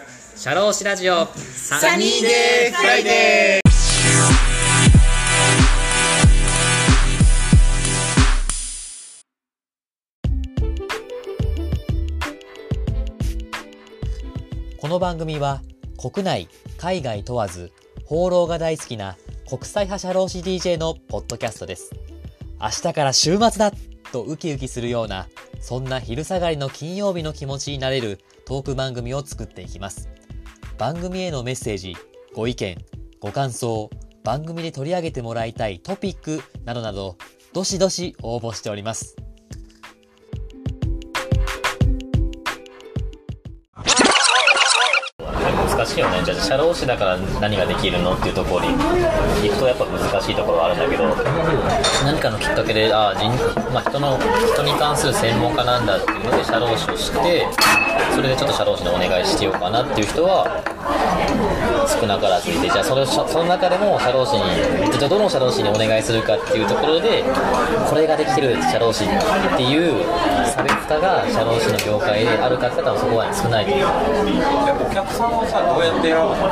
シャローシラジオ。サニーデーフライデー。この番組は国内海外問わず放浪が大好きな国際派社労士 DJ のポッドキャストです。明日から週末だとウキウキするようなそんな昼下がりの金曜日の気持ちになれるトーク番組を作っていきます。番組へのメッセージご意見ご感想番組で取り上げてもらいたいトピックなどなどどしどし応募しております。難しいよね。じゃあ社労士だから何ができるのっていうところに行くとやっぱ難しいところはあるんだけど何かのきっかけであ人,、まあ、人の人に関する専門家なんだっていうので社労士をしてそれでちょっと社労士にお願いしてようかなっていう人は少なからずいてじゃあそれその中でも社労士にじゃあどの社労士にお願いするかっていうところでこれができてる社労士っていう差別化が社労士の業界であるかって多分そこは少ない。と思うお客さんをさどうやって選ぶの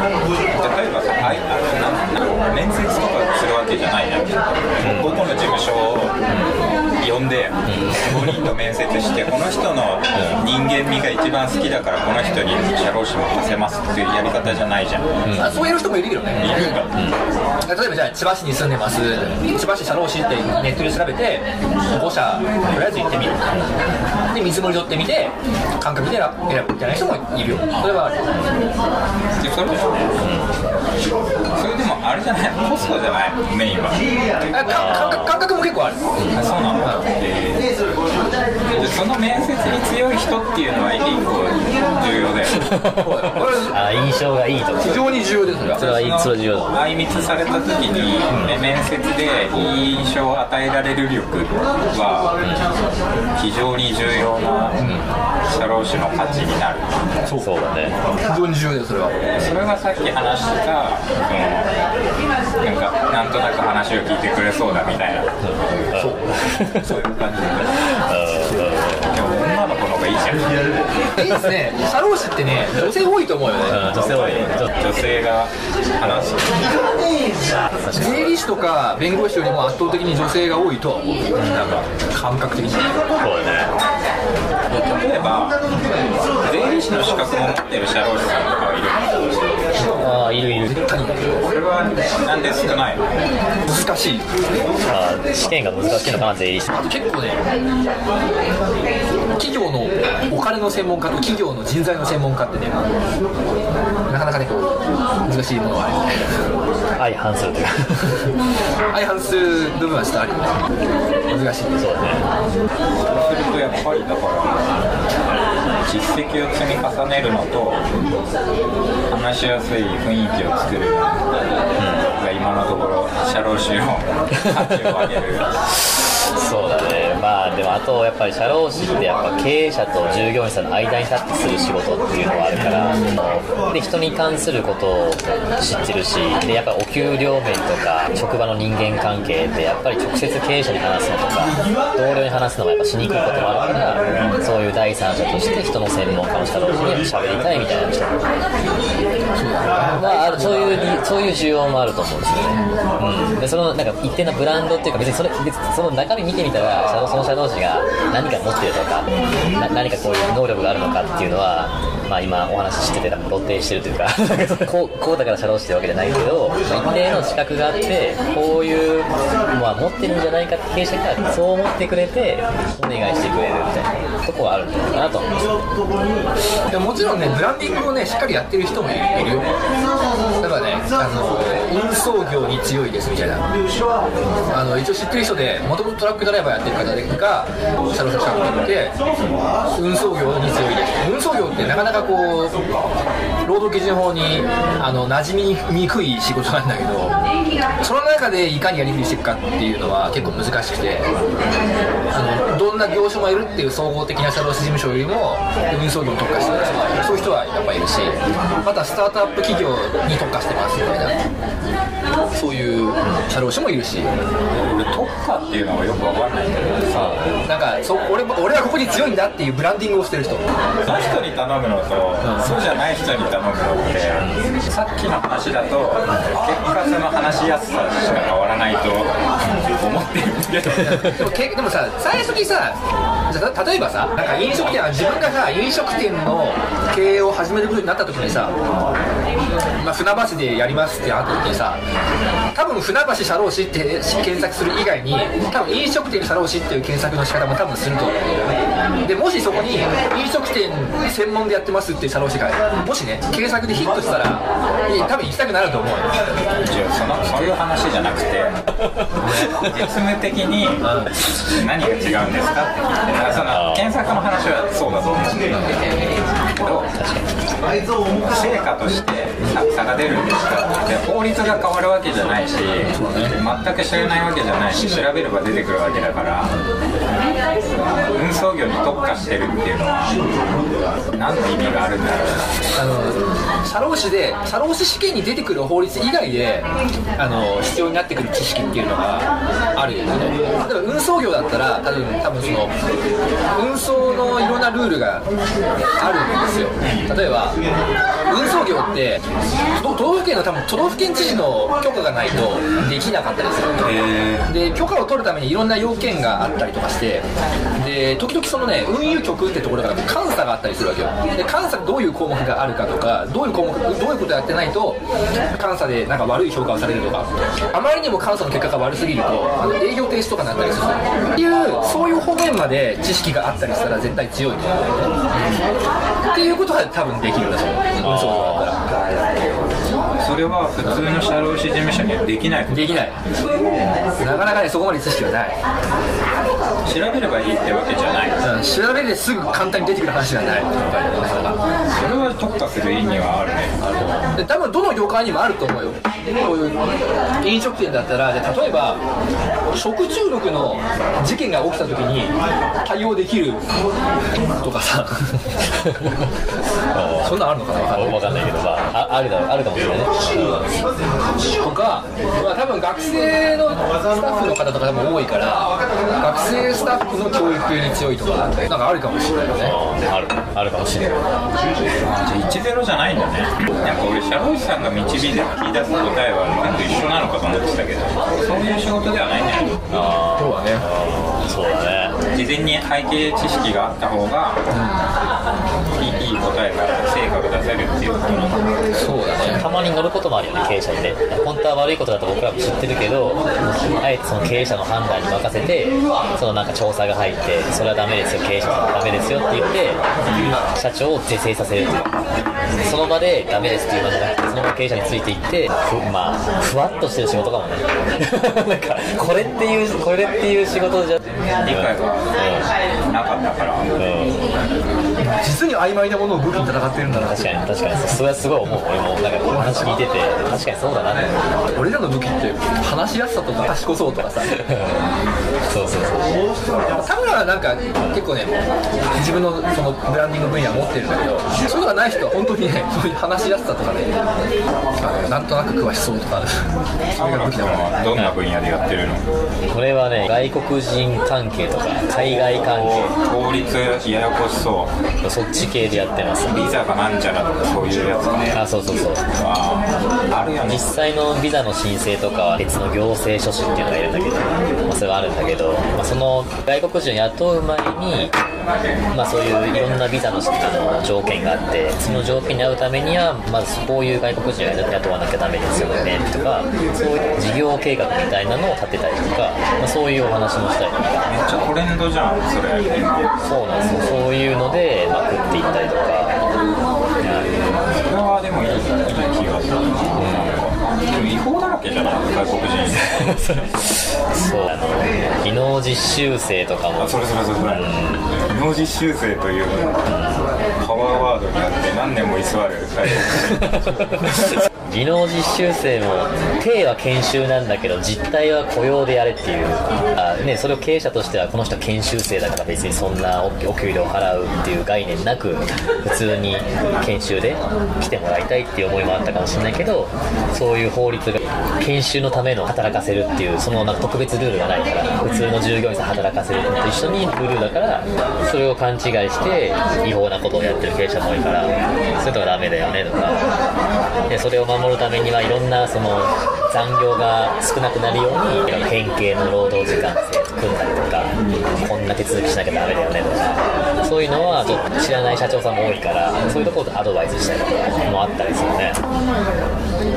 例えばさあいあの面接とかするわけじゃないじゃん、午後の事務所を呼んで、5人と面接してこの人の人間味が一番好きだからこの人に社労士もさせますっていうやり方じゃないじゃん、あそういう人もいるけどね。いるんだ、例えばじゃあ千葉市に住んでます。千葉市社労士ってネットで調べて5社とりあえず行ってみる。で見積もり取ってみて感覚で選ぶみたいな人もいるよ。それはでそれそれでもあれじゃない？コストじゃない？メインは。感覚も結構ある。あそうなんだ。でその面接に強い人っていうのは結構重要だよあ印象がいいとか。非常に重要ですそれはそれはいいそれは重要だ。相密された時に、ね面接でいい印象を与えられる力は非常に重要な社労士の価値になる。そうそうだね。非常に重要ですそれは。それがさっき話したそのなんかなんとなく話を聞いてくれそうだみたいな。そう。そういう感じ女の子の方がいいじゃん。いいですね。社労士ってね女性多いと思うよね。女性多い。女性が話す。税理士とか弁護士よりも圧倒的に女性が多いとは思う。なんか感覚的に。とそうだね例えば税理士の資格も持ってる社労士さんとかはいるああいるいる。絶対にそれはなんで少ないの？難しい。あー試験が難しいのかな税理士。あと結構ね企業のお金の専門家と企業の人材の専門家ってねなかなかねこう難しいものはあ相反するというか。相反する部分はちょっとある。よね難しい。そうだね。そうするとやっぱりだから実績を積み重ねるのと話しやすい雰囲気を作るのが今のところ社労士の価値を上げる。そうだね。まあでもあとやっぱり社労士ってやっぱ経営者と従業員さんの間に立ってする仕事っていうのがあるからで人に関することを知ってるしでやっぱお給料面とか職場の人間関係ってやっぱり直接経営者に話すのとか同僚に話すのもやっぱしにくいこともあるからそういう第三者として人の専門家の社労士に喋りたいみたいな人もまあそういうそういう需要もあると思うんですよね、うん、でそのなんか一定のブランドっていうか別にそれ別にその中身見てみたらその社同士が何か持ってるとか何かこういう能力があるのかっていうのはまあ今お話ししてて露呈してるというか こうこうだから社労士ってわけじゃないけど、まあ一定の資格があってこういうまあ持ってるんじゃないかって経営者がそう思ってくれてお願いしてくれるみたいなとこはあるんじゃないかなと思います。でもちろんねブランディングをねしっかりやってる人もいるよだからねあの運送業に強いですみたいな。あの一応知ってる人でもともとトラックドライバーやってる方が社労士の資格を持って運送業に強いです。運送業ってなかなかこう労働基準法にあの馴染みにくい仕事なんだけどその中でいかにやりくりしていくかっていうのは結構難しくてあのどんな業種もいるっていう総合的な社労士事務所よりも運送業に特化してる人がいるそういう人はやっぱいるしまたスタートアップ企業に特化してますみたいな。そういう社労士もいるし。俺特化っていうのがよくわかんないんだけどさなんかそ俺俺はここに強いんだっていうブランディングをしてる人。その人に頼むのと、そうじゃない人に頼むのって、さっきの話だと結果その話しやすさしか変わらないと思ってるんですけど。でもさ最初にさ例えばさなんか飲食店自分がさ飲食店の経営を始めることになった時にさ、まあ、船橋でやりますってなった時にさ多分船橋社労士って検索する以外に多分飲食店社労士っていう検索の仕方も多分すると思うんだよね。でもしそこに飲食店専門でやってますっていう社労士がもしね検索でヒットしたら多分行きたくなると思うよ。そのそういう話じゃなくて実務的に何が違うんですかって。聞いてその検索の話はそうだと思うんですけど成果として差が出るんですかで法律が変わるわけじゃないし全く知らないわけじゃないし調べれば出てくるわけだから運送業に特化してるっていうのは何の意味があるんだろう。あの社労士で社労士試験に出てくる法律以外であの必要になってくる知識っていうのがあるよね。例えば運送業だったら多分多分その運送のいろんなルールがあるんですよ。例えば運送業って都都道府県の多分都道府県知事の許可がないとできなかったりするで許可を取るためにいろんな要件があったりとかしてで時々そのね運輸局ってところから監査があったりするわけよ。で監査どういう項目があるかとかどういう項目どういうことやってないと監査でなんか悪い評価をされるとかあまりにも監査の結果が悪すぎるとあの営業停止とかになったりするっていうそういう方面まで知識があったりしたら絶対強いと思うね。っていうことは多分できるんだと思う。運送業だったらそれは普通の社労士事務所にはできないできない。なかなかねそこまで知識はない。調べればいいってわけじゃない。うん調べですぐ簡単に出てくる話じゃない。それは特化する意味はあるね。で多分どの業界にもあると思うよ。飲食店だったらで例えば食中毒の事件が起きた時に対応できるとかさ。そんなんあるのかな？分かんないけど、まあ、ああるだろうあるかもしれないね、とか、まあ、多分学生のスタッフの方とかも多いから学生スタッフの教育に強いとかなんかあるかもしれないよね。うんある。あるかもしれない。じゃあ10じゃないんだね。なんか俺社労士さんが導き出す答えは全部一緒なのかと思ってたけど。そういう仕事ではないんだよあ今日はね。あそうだね。事前に背景知識があった方がいいいい答えが成果が出せるっていうことなのかそうだね。たまに乗ることもあるよね経営者にね本当は悪いことだと僕らも知ってるけどあえてその経営者の判断に任せてそのなんか調査が入ってそれはダメですよ経営者さんはダメですよって言って社長を是正させるという。その場でダメですっていうのじゃなくてその場経営者についていってふまあふわっとしてる仕事かもね。なんかこれっていうこれっていう仕事じゃ理解がなかったから。うん、うん実に曖昧なものを武器に戦ってるんだな確かに確かにそれはすごい思う俺もなんかお話聞いてて確かにそうだな。って思う俺らの武器って話しやすさとか賢そうとかさ。そうそうそう。田村はなんか結構ね自分のそのブランディング分野持ってるんだけどそういうのがない人は本当にねそういう話しやすさとかねあのなんとなく詳しそうとか。それが武器だもんねどんな分野でやってるの？これはね外国人関係とか海外関法律ややこしそう係そっち系でやってます。ビザがなんちゃらとかそういうやつね。あそうそうそう。あーあるよね。実際のビザの申請とかは別の行政書士っていうのがいるんだけど、まあ、それはあるんだけど、まあ、その外国人を雇う前に、まあ、そういういろんなビザのあの条件があってその条件に合うためにはまずこういう外国人を雇わなきゃダメですよねとかそういう事業計画みたいなのを立てたりとか、まあ、そういうお話もしたりとか。めっちゃトレンドじゃんそれ。今そうなんですよ。そういうのでまくっていったりとか。それはでもいい気がする違法だらけじゃない外国人そう。あの技能実習生とかも。あそれそれそれそれ。技能実習生というパワーワードになって何年も居座る外国人技能実習生も体は研修なんだけど実態は雇用でやれっていう。あ、ね、それを経営者としてはこの人研修生だから別にそんなお給料を払うっていう概念なく普通に研修で来てもらいたいっていう思いもあったかもしれないけどそういう法律が研修のための働かせるっていうそのなんか特別ルールがないから普通の従業員さん働かせるのと一緒にルールだからそれを勘違いして違法なことをやってる経営者も多いからそういうのがダメだよねとか。でそれを守るためにはいろんなその残業が少なくなるように変形の労働時間制組んだりとかこんな手続きしなきゃダメだよねとかそういうのはちょっと知らない社長さんも多いからそういうところでアドバイスしたりとかもあったりするね。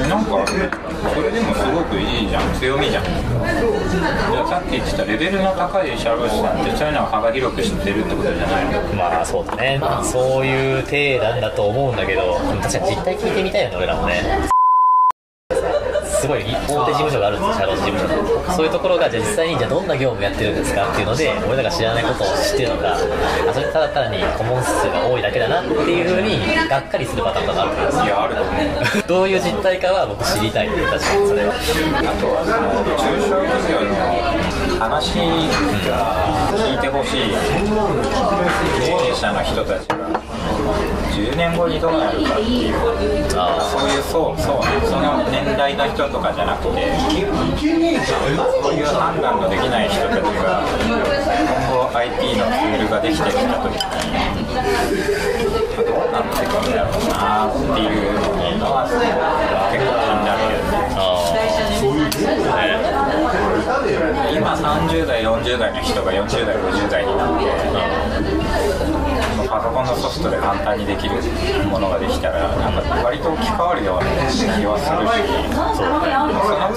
なんかそれでもすごくいいじゃん。強みじゃん。じゃあさっき言ってたレベルの高い社労士さんってそういうのを幅広く知ってるってことじゃないの。まあそうだね。そういう体なんだと思うんだけど確かに実態聞いてみたいよね俺らもねすごい大手事務所があるんですよ社労士事務所。そういうところがじゃあ実際にじゃあどんな業務やってるんですかっていうので俺らが知らないことを知ってるのかあそれただ単に顧問数が多いだけだなっていうふうにがっかりするパターンがあるからですいやあると思う。どういう実態かは僕知りたい。確かにそれ。はあとはその中小企業の話が聞いてほしい。経営者の人たちが10年後にどうなるかっていう。あそういうそうそう。その年代の人とかじゃなくてそういう判断のできない人たちが今後 IT のツールができてきた時にどうなっていくんだろうなっていうのは結構気になるよね。今30代40代の人が40代50代になってパソコンのソフトで簡単にできるものができたらなんか割と置き換わるような気はするし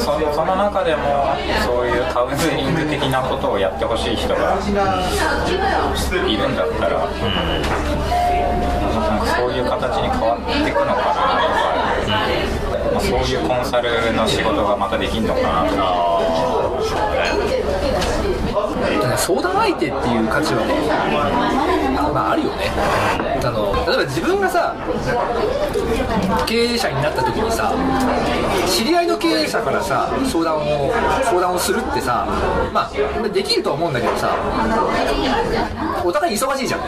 そのその中でもそういうカウンセリング的なことをやってほしい人がいるんだったら、なんそういう形に変わっていくのかなとか、まあ、そういうコンサルの仕事がまたできるのかなとか。えっとね相談相手っていう価値はね、まあ、あるよね。あの例えば自分がさ経営者になった時にさ知り合いの経営者からさ相談を相談をするってさまあできると思うんだけどさお互い忙しいじゃん。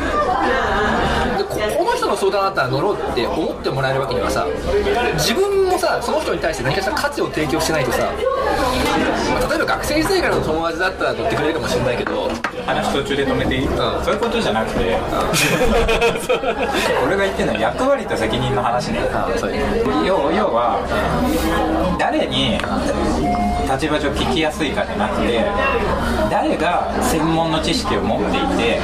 でこの人の相談だったら乗ろうって思ってもらえるわけにはさ自分もさその人に対して何かしら価値を提供しないとさ、ま例えば学生時代からの友達だったら乗ってくれるかもしれないけど話途中で止めていい、そういうことじゃなくて、俺が言ってるのは役割と責任の話ね。そう要要は誰に立場上聞きやすいかじゃなくて誰が専門の知識を持っていて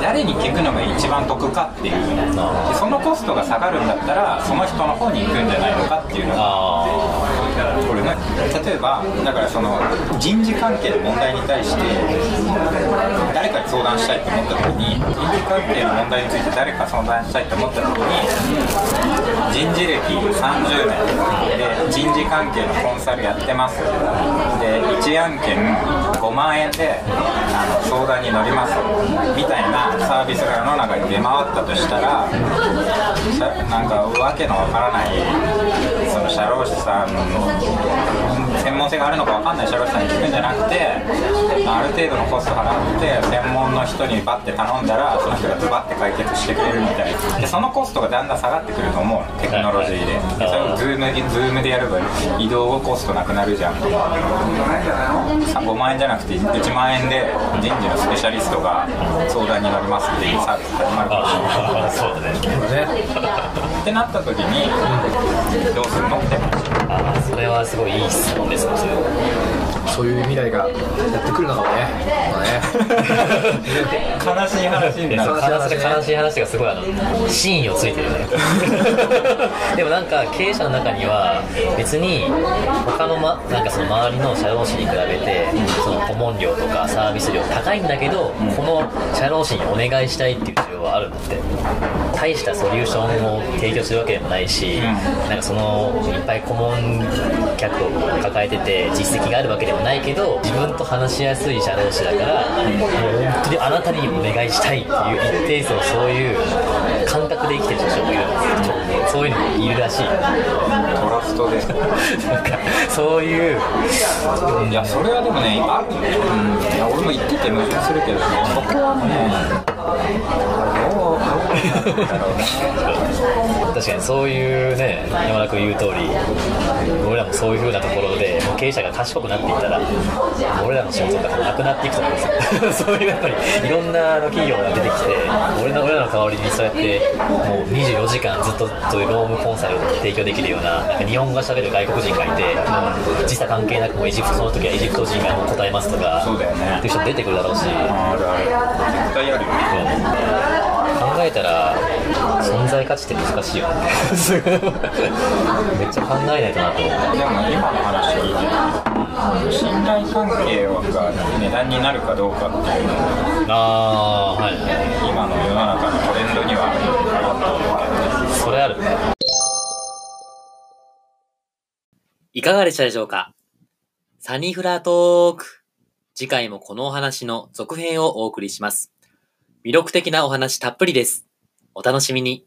誰に聞くのが一番得かっていう。でそのコストが下がるんだったらその人の方に行くんじゃないのかっていうのがあこれね。例えばだからその人事関係の問題に対して誰かに相談したいと思った時に人事関係の問題について誰か相談したいと思った時に人事歴30年で人事関係のコンサルやってます。で1案件5万円であの相談に乗ります。みたいなサービスが世の中に出回ったとしたらなんかわけのわからないその社労士さんの専門性があるのかわかんない社労士さんに聞くんじゃなくてある程度のコスト払って専門の人にバッて頼んだらその人がズバッて解決してくれるみたいな。でそのコストがだんだん下がってくると思うテクノロジーで。でそれをズームズームでやれば移動コストなくなるじゃんさ5万円じゃなくて1万円で人事のスペシャリストが相談に乗りますっていうサービス始まるかもしれないあそうだね。ねってなった時にどうするの？って話あそれはすごいいい質問ですねそれそういう未来がやってくるのかもね,、まあ、ね。悲しい話になる。悲しい話がすごいあの真意をついてるね。でもなんか経営者の中には別に他の,、ま、なんかその周りの社労士に比べてその顧問料とかサービス料高いんだけど、この社労士にお願いしたいっていうはあるんだって。大したソリューションを提供するわけでもないし、なんかそのいっぱい顧問客を抱えてて実績があるわけでもないけど自分と話しやすい社労士だから、もう本当にあなたにお願いしたいっていう一定数のそういう感覚で生きてる人もいるんですよ。そういうのもいるらしい。トラストで。すなんかそういう。いやそれはでもねある。うん。いや俺も言ってて矛盾するけどね。そこはね確かにそういうね山田君言う通り俺らもそういう風なところで経営者が賢くなっていったら俺らの仕事がなくなっていくと思うんですよ。そういうやっぱりいろんな企業が出てきて俺の俺らの代わりにそうやってもう24時間ずっとそういうロームコンサルを提供できるようななんか日本語が喋る外国人がいて時差関係なくもうエジプトその時はエジプト人がもう答えますとかそうだよね。っていう人出てくるだろうし。あるある。絶対あるよね考えたら存在価値って難しいよね。めっちゃ考えないとなと思う。でも今の話いいね信頼関係が値段になるかどうかっていうのがああーはい。今の世の中のトレンドにはあると思う。けどねそれあるいかがでしたでしょうか？サニーフラートーク。次回もこのお話の続編をお送りします魅力的なお話たっぷりです。お楽しみに。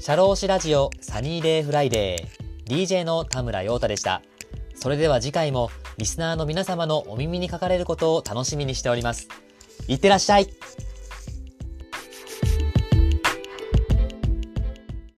シャローシラジオサニーデイフライデー。DJ の田村陽太でした。それでは次回もリスナーの皆様のお耳にかかれることを楽しみにしております。いってらっしゃい。